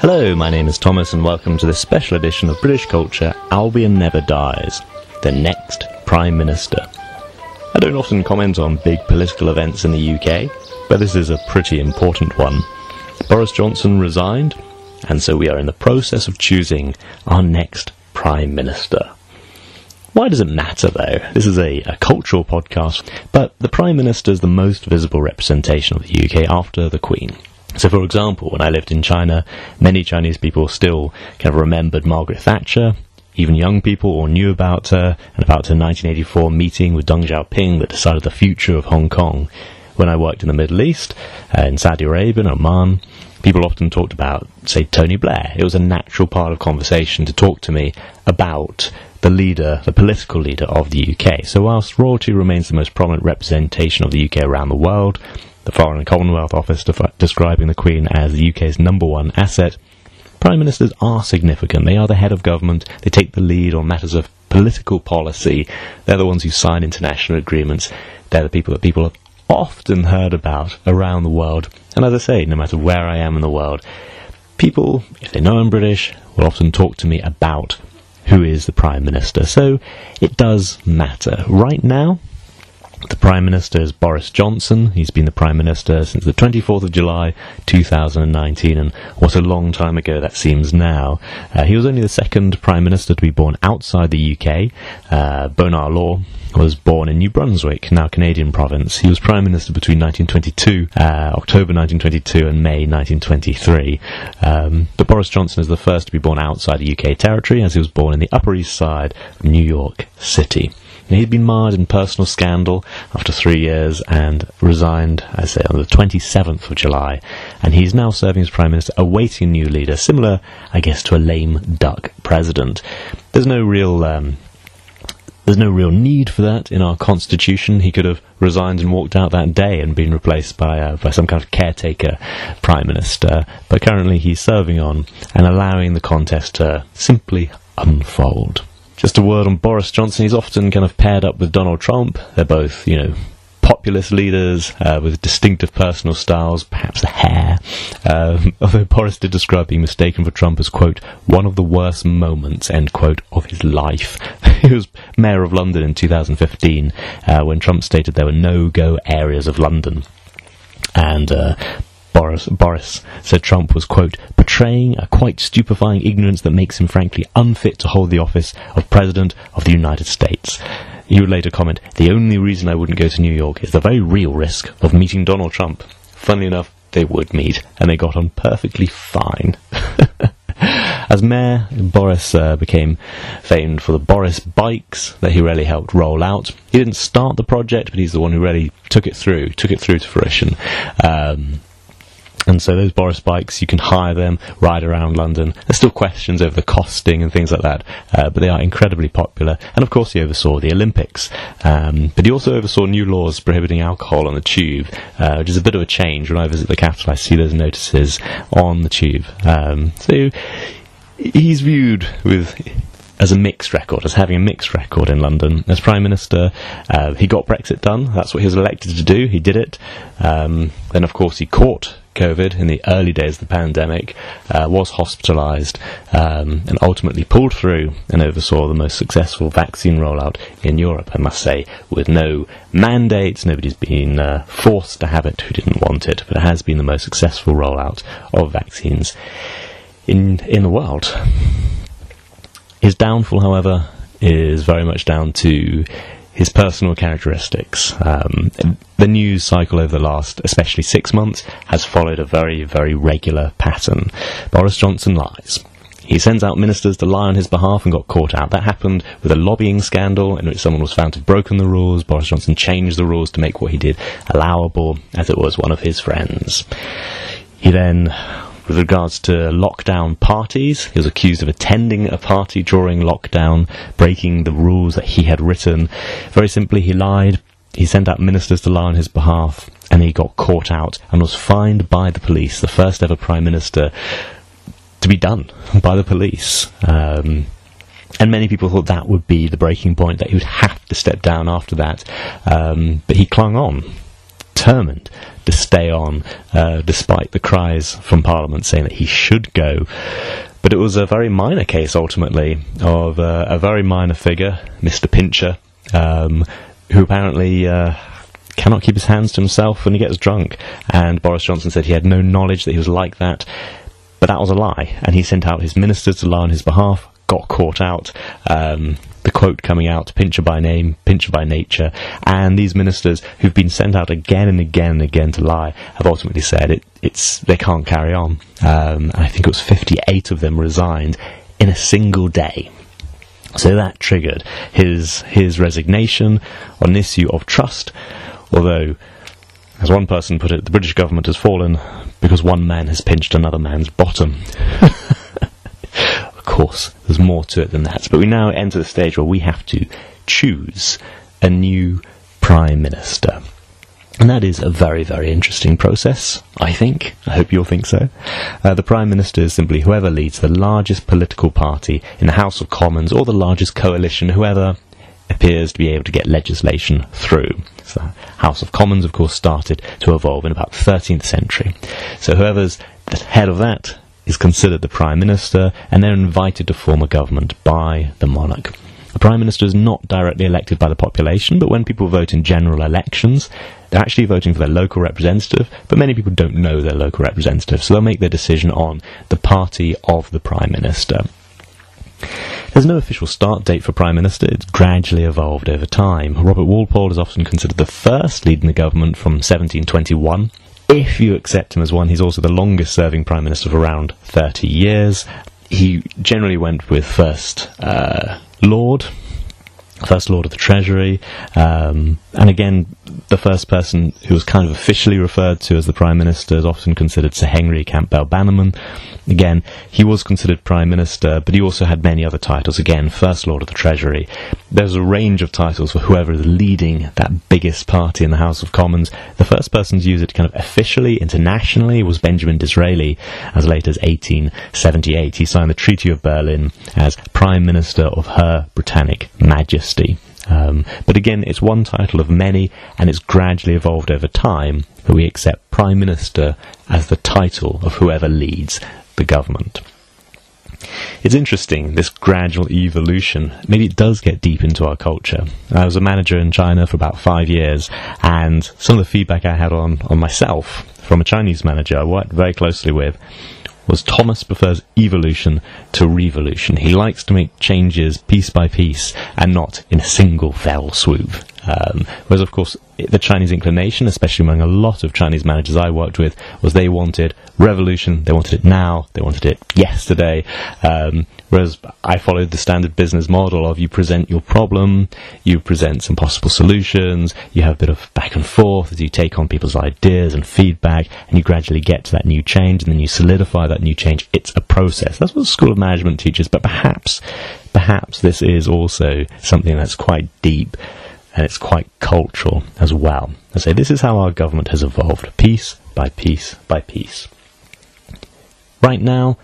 Hello, my name is Thomas, and welcome to this special edition of British Culture Albion Never Dies, the next Prime Minister. I don't often comment on big political events in the UK, but this is a pretty important one. Boris Johnson resigned, and so we are in the process of choosing our next Prime Minister. Why does it matter, though? This is a, a, cultural podcast, but the Prime Minister is the most visible representation of the UK after the Queen. So, for example, when I lived in China, many Chinese people still kind of remembered Margaret Thatcher. Even young people all knew about her and about her 1984 meeting with Deng Xiaoping that decided the future of Hong Kong. When I worked in the Middle East, uh, in Saudi Arabia and Oman, people often talked about, say, Tony Blair. It was a natural part of conversation to talk to me about the leader, the political leader of the UK. So whilst royalty remains the most prominent representation of the UK around the world, the Foreign and Commonwealth Office describing the Queen as the UK's number one asset. Prime Ministers are significant. They are the head of government. They take the lead on matters of political policy. They're the ones who sign international agreements. They're the people that people have often heard about around the world. And as I say, no matter where I am in the world, people, if they know I'm British, will often talk to me about who is the Prime Minister. So it does matter. Right now, the Prime Minister is Boris Johnson. He's been the Prime Minister since the 24th of July 2019, and what a long time ago that seems now. Uh, he was only the second Prime Minister to be born outside the UK. Uh, Bonar Law was born in New Brunswick, now Canadian province. He was Prime Minister between 1922, uh, October 1922 and May 1923. Um, but Boris Johnson is the first to be born outside the UK territory, as he was born in the Upper East Side of New York City. He'd been mired in personal scandal after three years and resigned, I say, on the 27th of July. And he's now serving as Prime Minister, awaiting a new leader, similar, I guess, to a lame duck president. There's no real. Um, there's no real need for that in our constitution. He could have resigned and walked out that day and been replaced by uh, by some kind of caretaker prime minister. But currently, he's serving on and allowing the contest to simply unfold. Just a word on Boris Johnson. He's often kind of paired up with Donald Trump. They're both, you know, populist leaders uh, with distinctive personal styles, perhaps the hair. Um, although Boris did describe being mistaken for Trump as, quote, one of the worst moments, end quote, of his life. he was mayor of London in 2015 uh, when Trump stated there were no go areas of London. And uh, Boris, Boris said Trump was, quote, portraying a quite stupefying ignorance that makes him frankly unfit to hold the office of President of the United States. He would later comment, the only reason I wouldn't go to New York is the very real risk of meeting Donald Trump. Funnily enough, they would meet, and they got on perfectly fine. As mayor, Boris uh, became famed for the Boris bikes that he really helped roll out. He didn't start the project, but he's the one who really took it through, took it through to fruition. Um, and so those Boris bikes, you can hire them, ride around London. There's still questions over the costing and things like that, uh, but they are incredibly popular. And of course, he oversaw the Olympics. Um, but he also oversaw new laws prohibiting alcohol on the tube, uh, which is a bit of a change. When I visit the capital, I see those notices on the tube. Um, so he's viewed with as a mixed record, as having a mixed record in London. As Prime Minister, uh, he got Brexit done. That's what he was elected to do. He did it. Um, then, of course, he caught COVID in the early days of the pandemic, uh, was hospitalised, um, and ultimately pulled through and oversaw the most successful vaccine rollout in Europe, I must say, with no mandates. Nobody's been uh, forced to have it who didn't want it, but it has been the most successful rollout of vaccines in, in the world. His downfall, however, is very much down to his personal characteristics. Um, the news cycle over the last, especially six months, has followed a very, very regular pattern. Boris Johnson lies. He sends out ministers to lie on his behalf and got caught out. That happened with a lobbying scandal in which someone was found to have broken the rules. Boris Johnson changed the rules to make what he did allowable, as it was one of his friends. He then with regards to lockdown parties. He was accused of attending a party during lockdown, breaking the rules that he had written. Very simply, he lied. He sent out ministers to lie on his behalf, and he got caught out and was fined by the police, the first ever prime minister to be done by the police. Um, and many people thought that would be the breaking point, that he would have to step down after that. Um, but he clung on determined to stay on, uh, despite the cries from Parliament saying that he should go. But it was a very minor case ultimately of uh, a very minor figure, Mr. Pincher, um, who apparently uh, cannot keep his hands to himself when he gets drunk. And Boris Johnson said he had no knowledge that he was like that. But that was a lie, and he sent out his ministers to lie on his behalf, got caught out. Um, the quote coming out, pincher by name, pincher by nature, and these ministers who've been sent out again and again and again to lie have ultimately said it, it's they can't carry on. Um, I think it was 58 of them resigned in a single day. So that triggered his his resignation on an issue of trust, although as one person put it, the British government has fallen because one man has pinched another man's bottom. course, there's more to it than that. But we now enter the stage where we have to choose a new Prime Minister. And that is a very, very interesting process, I think. I hope you'll think so. Uh, the Prime Minister is simply whoever leads the largest political party in the House of Commons or the largest coalition, whoever appears to be able to get legislation through. So House of Commons, of course, started to evolve in about the 13th century. So whoever's the head of that is considered the Prime Minister, and they're invited to form a government by the monarch. The Prime Minister is not directly elected by the population, but when people vote in general elections, they're actually voting for their local representative, but many people don't know their local representative, so they'll make their decision on the party of the Prime Minister. There's no official start date for Prime Minister, it's gradually evolved over time. Robert Walpole is often considered the first leading the government from 1721. If you accept him as one, he's also the longest serving Prime Minister for around 30 years. He generally went with First uh, Lord, First Lord of the Treasury, um, and again, the first person who was kind of officially referred to as the Prime Minister is often considered Sir Henry Campbell Bannerman. Again, he was considered Prime Minister, but he also had many other titles. Again, First Lord of the Treasury. There's a range of titles for whoever is leading that biggest party in the House of Commons. The first person to use it kind of officially, internationally, was Benjamin Disraeli, as late as 1878. He signed the Treaty of Berlin as Prime Minister of Her Britannic Majesty. Um, but again, it's one title of many, and it's gradually evolved over time that we accept Prime Minister as the title of whoever leads the government. It's interesting, this gradual evolution. Maybe it does get deep into our culture. I was a manager in China for about five years, and some of the feedback I had on, on myself from a Chinese manager I worked very closely with was Thomas prefers evolution to revolution. He likes to make changes piece by piece and not in a single fell swoop. Um, whereas, of course, the Chinese inclination, especially among a lot of Chinese managers I worked with, was they wanted revolution, they wanted it now, they wanted it yesterday. Um, whereas I followed the standard business model of you present your problem, you present some possible solutions, you have a bit of back and forth as you take on people's ideas and feedback, and you gradually get to that new change, and then you solidify that new change. It's a process. That's what the School of Management teaches, but perhaps, perhaps this is also something that's quite deep and it's quite cultural as well. I say this is how our government has evolved, piece by piece by piece. Right now,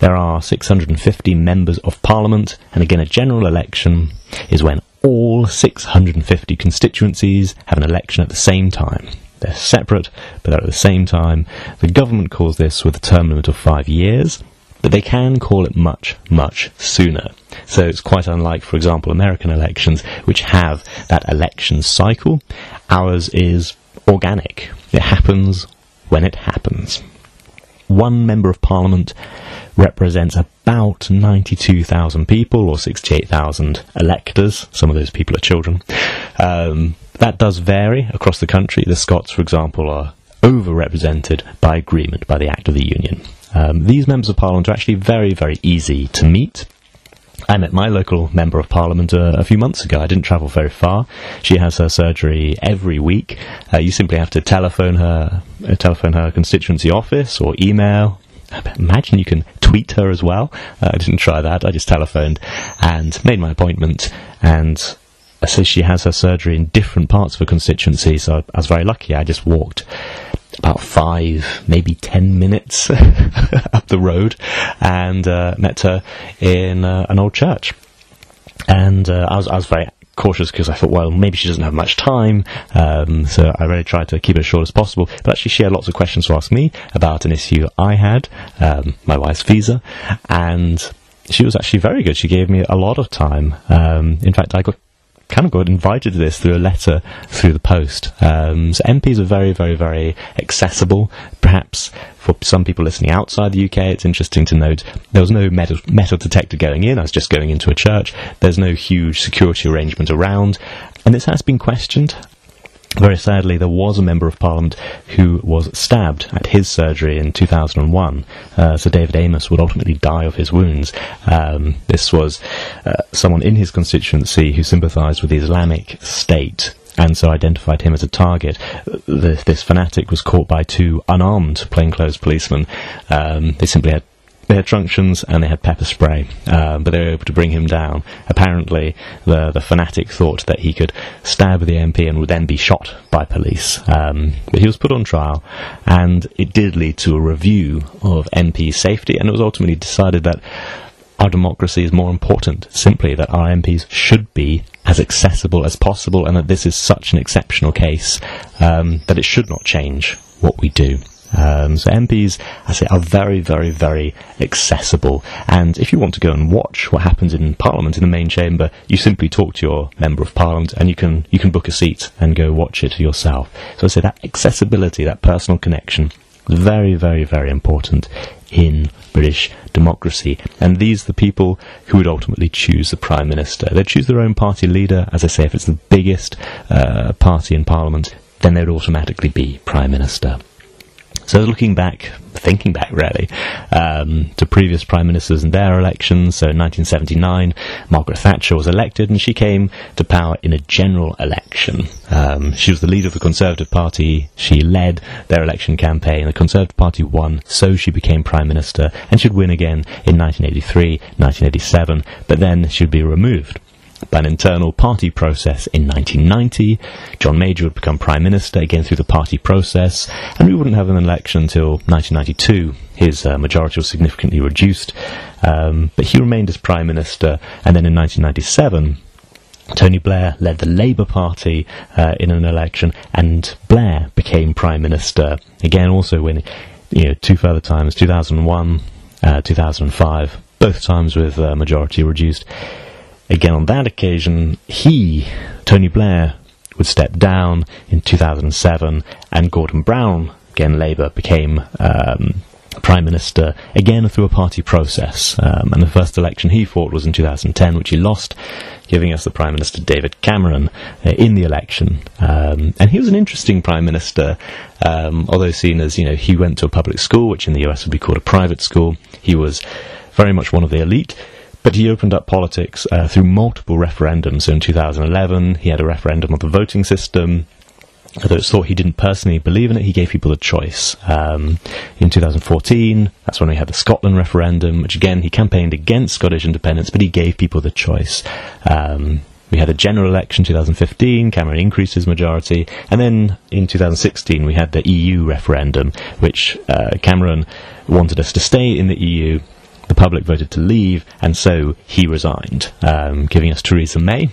there are 650 members of parliament, and again, a general election is when all 650 constituencies have an election at the same time. They're separate, but at the same time. The government calls this with a term limit of five years, but they can call it much, much sooner. So it's quite unlike, for example, American elections, which have that election cycle. Ours is organic. It happens when it happens. One member of parliament represents about 92,000 people or 68,000 electors. Some of those people are children. Um, that does vary across the country. The Scots, for example, are overrepresented by agreement by the Act of the Union. Um, these members of parliament are actually very, very easy to meet. I met my local member of parliament uh, a few months ago. I didn't travel very far. She has her surgery every week. Uh, you simply have to telephone her, uh, telephone her constituency office or email. Imagine you can tweet her as well. Uh, I didn't try that. I just telephoned and made my appointment. And so she has her surgery in different parts of her constituency. So I was very lucky. I just walked about five, maybe ten minutes up the road, and uh, met her in uh, an old church. And uh, I was I was very cautious because I thought, well, maybe she doesn't have much time, um, so I really tried to keep it as short as possible. But actually, she had lots of questions to ask me about an issue I had, um, my wife's visa, and she was actually very good. She gave me a lot of time. Um, in fact, I got kind of got invited to this through a letter through the post. Um, so MPs are very, very, very accessible. Perhaps for some people listening outside the UK, it's interesting to note there was no metal, metal detector going in. I was just going into a church. There's no huge security arrangement around. And this has been questioned. Very sadly, there was a Member of Parliament who was stabbed at his surgery in 2001. Uh, Sir David Amess would ultimately die of his wounds. Um, this was uh, someone in his constituency who sympathised with the Islamic State and so identified him as a target. The, this fanatic was caught by two unarmed plainclothes policemen. Um, they simply had they had truncheons and they had pepper spray, um, but they were able to bring him down. Apparently, the the fanatic thought that he could stab the MP and would then be shot by police. Um, but he was put on trial, and it did lead to a review of MP safety, and it was ultimately decided that our democracy is more important simply that our MPs should be as accessible as possible, and that this is such an exceptional case um, that it should not change what we do. Um, so MPs, I say, are very, very, very accessible. And if you want to go and watch what happens in Parliament in the main chamber, you simply talk to your member of Parliament, and you can you can book a seat and go watch it yourself. So I say that accessibility, that personal connection, is very, very, very important in British democracy. And these are the people who would ultimately choose the Prime Minister. They'd choose their own party leader. As I say, if it's the biggest uh, party in Parliament, then they would automatically be Prime Minister. So looking back, thinking back really, um, to previous prime ministers and their elections, so in 1979, Margaret Thatcher was elected and she came to power in a general election. Um, she was the leader of the Conservative Party, she led their election campaign, the Conservative Party won, so she became prime minister, and she'd win again in 1983, 1987, but then she'd be removed by an internal party process in 1990. John Major would become Prime Minister again through the party process, and we wouldn't have an election until 1992. His uh, majority was significantly reduced, um, but he remained as Prime Minister, and then in 1997, Tony Blair led the Labour Party uh, in an election, and Blair became Prime Minister, again also winning you know, two further times, 2001, uh, 2005, both times with uh, majority reduced. Again, on that occasion, he, Tony Blair, would step down in 2007, and Gordon Brown, again Labour, became um, Prime Minister, again through a party process. Um, and the first election he fought was in 2010, which he lost, giving us the Prime Minister David Cameron uh, in the election. Um, and he was an interesting Prime Minister, um, although seen as, you know, he went to a public school, which in the US would be called a private school. He was very much one of the elite. But he opened up politics uh, through multiple referendums. So in 2011, he had a referendum on the voting system. Although it's thought he didn't personally believe in it, he gave people a choice. Um, in 2014, that's when we had the Scotland referendum, which again, he campaigned against Scottish independence, but he gave people the choice. Um, we had a general election 2015, Cameron increased his majority, and then in 2016 we had the EU referendum, which uh, Cameron wanted us to stay in the EU, the public voted to leave, and so he resigned, um, giving us Theresa May.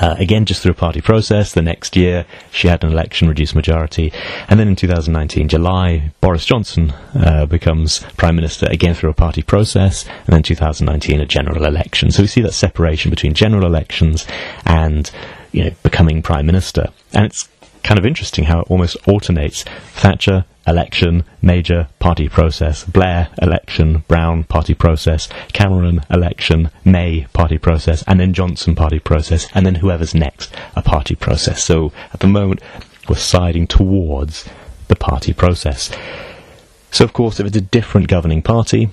Uh, again, just through a party process. The next year, she had an election, reduced majority, and then in 2019, July, Boris Johnson uh, becomes prime minister again through a party process, and then 2019, a general election. So we see that separation between general elections and you know becoming prime minister, and it's kind of interesting how it almost alternates Thatcher, election, Major, party process, Blair, election, Brown, party process, Cameron, election, May, party process, and then Johnson, party process, and then whoever's next, a party process. So at the moment, we're siding towards the party process. So, of course, if it's a different governing party,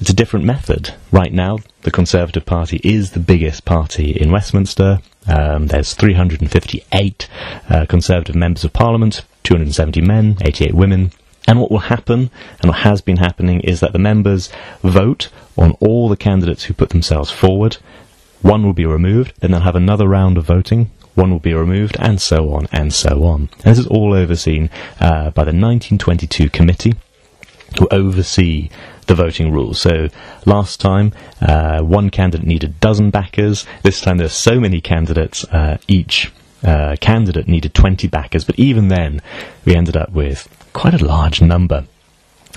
it's a different method. Right now, the Conservative Party is the biggest party in Westminster. Um, there's 358 uh, Conservative members of Parliament, 270 men, 88 women. And what will happen, and what has been happening, is that the members vote on all the candidates who put themselves forward. One will be removed, then they'll have another round of voting. One will be removed, and so on, and so on. And this is all overseen uh, by the 1922 committee who oversee the voting rules. So last time, uh, one candidate needed a dozen backers. This time there are so many candidates, uh, each uh, candidate needed 20 backers. But even then, we ended up with quite a large number.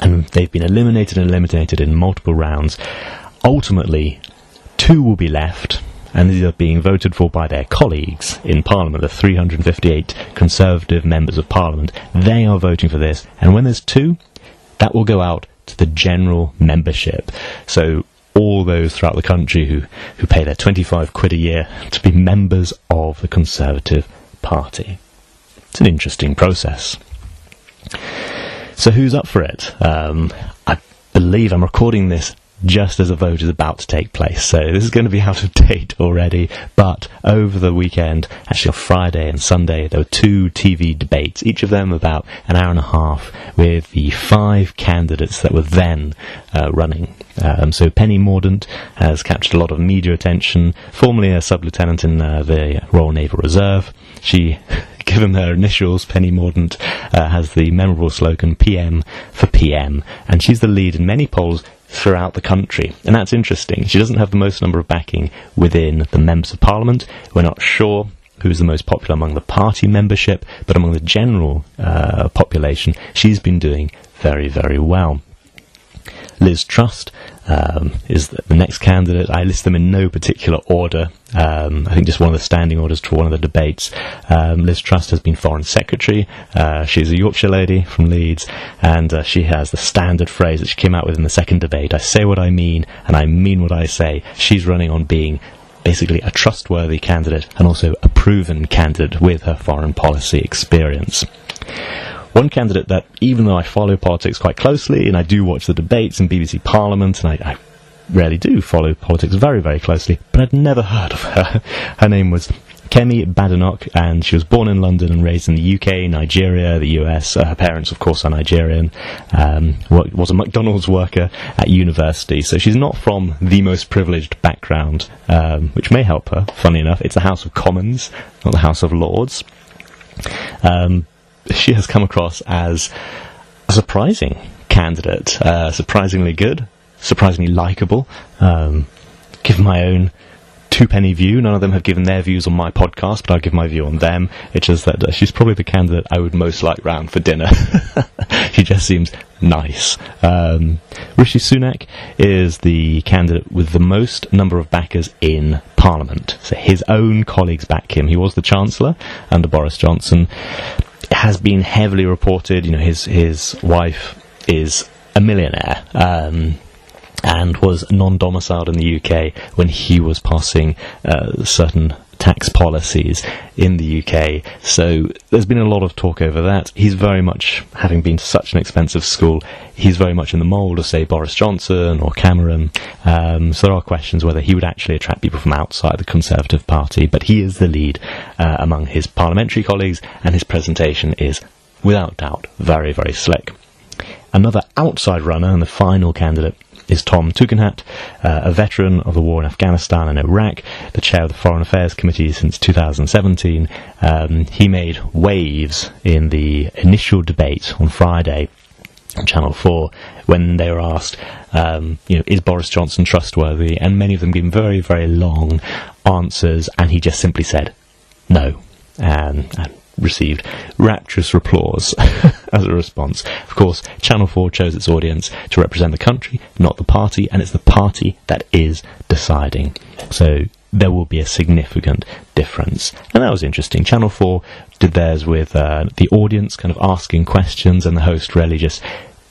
And they've been eliminated and eliminated in multiple rounds. Ultimately, two will be left, and these are being voted for by their colleagues in Parliament, the 358 Conservative members of Parliament. They are voting for this, and when there's two, that will go out to the general membership. So all those throughout the country who, who pay their 25 quid a year to be members of the Conservative Party. It's an interesting process. So who's up for it? Um, I believe I'm recording this just as a vote is about to take place. So this is going to be out of date already. But over the weekend, actually on Friday and Sunday, there were two TV debates, each of them about an hour and a half, with the five candidates that were then uh, running. Um, so Penny Mordaunt has captured a lot of media attention, formerly a sub-lieutenant in uh, the Royal Naval Reserve. She given her initials, Penny Mordaunt uh, has the memorable slogan PM for PM, and she's the lead in many polls throughout the country. And that's interesting. She doesn't have the most number of backing within the members of parliament. We're not sure who's the most popular among the party membership, but among the general uh, population, she's been doing very, very well. Liz Truss um, is the, next candidate. I list them in no particular order. Um, I think just one of the standing orders for one of the debates. Um, Liz Truss has been Foreign Secretary. Uh, she's a Yorkshire lady from Leeds, and uh, she has the standard phrase that she came out with in the second debate I say what I mean, and I mean what I say. She's running on being basically a trustworthy candidate and also a proven candidate with her foreign policy experience. One candidate that, even though I follow politics quite closely and I do watch the debates in BBC Parliament, and I, I rarely do follow politics very, very closely, but I'd never heard of her. Her name was Kemi Badenoch, and she was born in London and raised in the UK, Nigeria, the US. Uh, her parents, of course, are Nigerian. Um, was a McDonald's worker at university, so she's not from the most privileged background, um, which may help her. Funny enough, it's the House of Commons, not the House of Lords. Um, she has come across as a surprising candidate, uh, surprisingly good, surprisingly likable. Um, give my own two penny view. None of them have given their views on my podcast, but I'll give my view on them. It's just that uh, she's probably the candidate I would most like round for dinner. she just seems nice. Um, Rishi Sunak is the candidate with the most number of backers in Parliament. So his own colleagues back him. He was the Chancellor under Boris Johnson has been heavily reported. You know, his his wife is a millionaire. Um, and was non-domiciled in the UK when he was passing uh, certain tax policies in the UK. So there's been a lot of talk over that. He's very much, having been such an expensive school, he's very much in the mould of, say, Boris Johnson or Cameron. Um, so there are questions whether he would actually attract people from outside the Conservative Party, but he is the lead uh, among his parliamentary colleagues, and his presentation is, without doubt, very, very slick. Another outside runner and the final candidate is Tom Tugendhat, uh, a veteran of the war in Afghanistan and Iraq, the chair of the Foreign Affairs Committee since 2017. Um, he made waves in the initial debate on Friday on Channel 4 when they were asked, um, you know, is Boris Johnson trustworthy? And many of them gave very, very long answers, and he just simply said, no. and received rapturous applause as a response. Of course, Channel 4 chose its audience to represent the country, not the party, and it's the party that is deciding. So there will be a significant difference. And that was interesting. Channel 4 did theirs with uh, the audience kind of asking questions and the host really just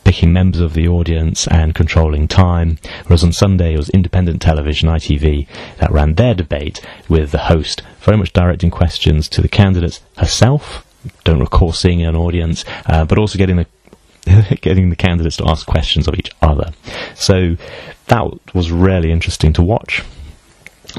picking members of the audience and controlling time. Whereas on Sunday it was independent television, ITV, that ran their debate with the host very much directing questions to the candidates herself. Don't recall seeing an audience, uh, but also getting the getting the candidates to ask questions of each other. So that was really interesting to watch.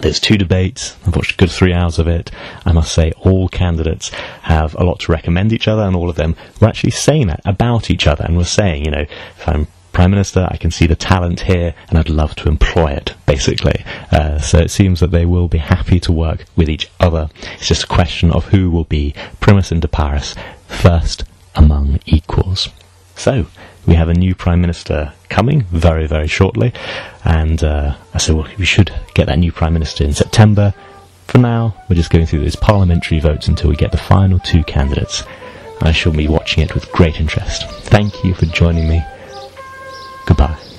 There's two debates. I've watched a good three hours of it. I must say, all candidates have a lot to recommend each other, and all of them were actually saying that about each other and were saying, you know, if I'm Prime Minister, I can see the talent here, and I'd love to employ it, basically. Uh, so it seems that they will be happy to work with each other. It's just a question of who will be Primus inter pares first among equals. So, we have a new Prime Minister coming very, very shortly, and uh, I said, well, we should get that new Prime Minister in September. For now, we're just going through those parliamentary votes until we get the final two candidates. I shall be watching it with great interest. Thank you for joining me. Goodbye.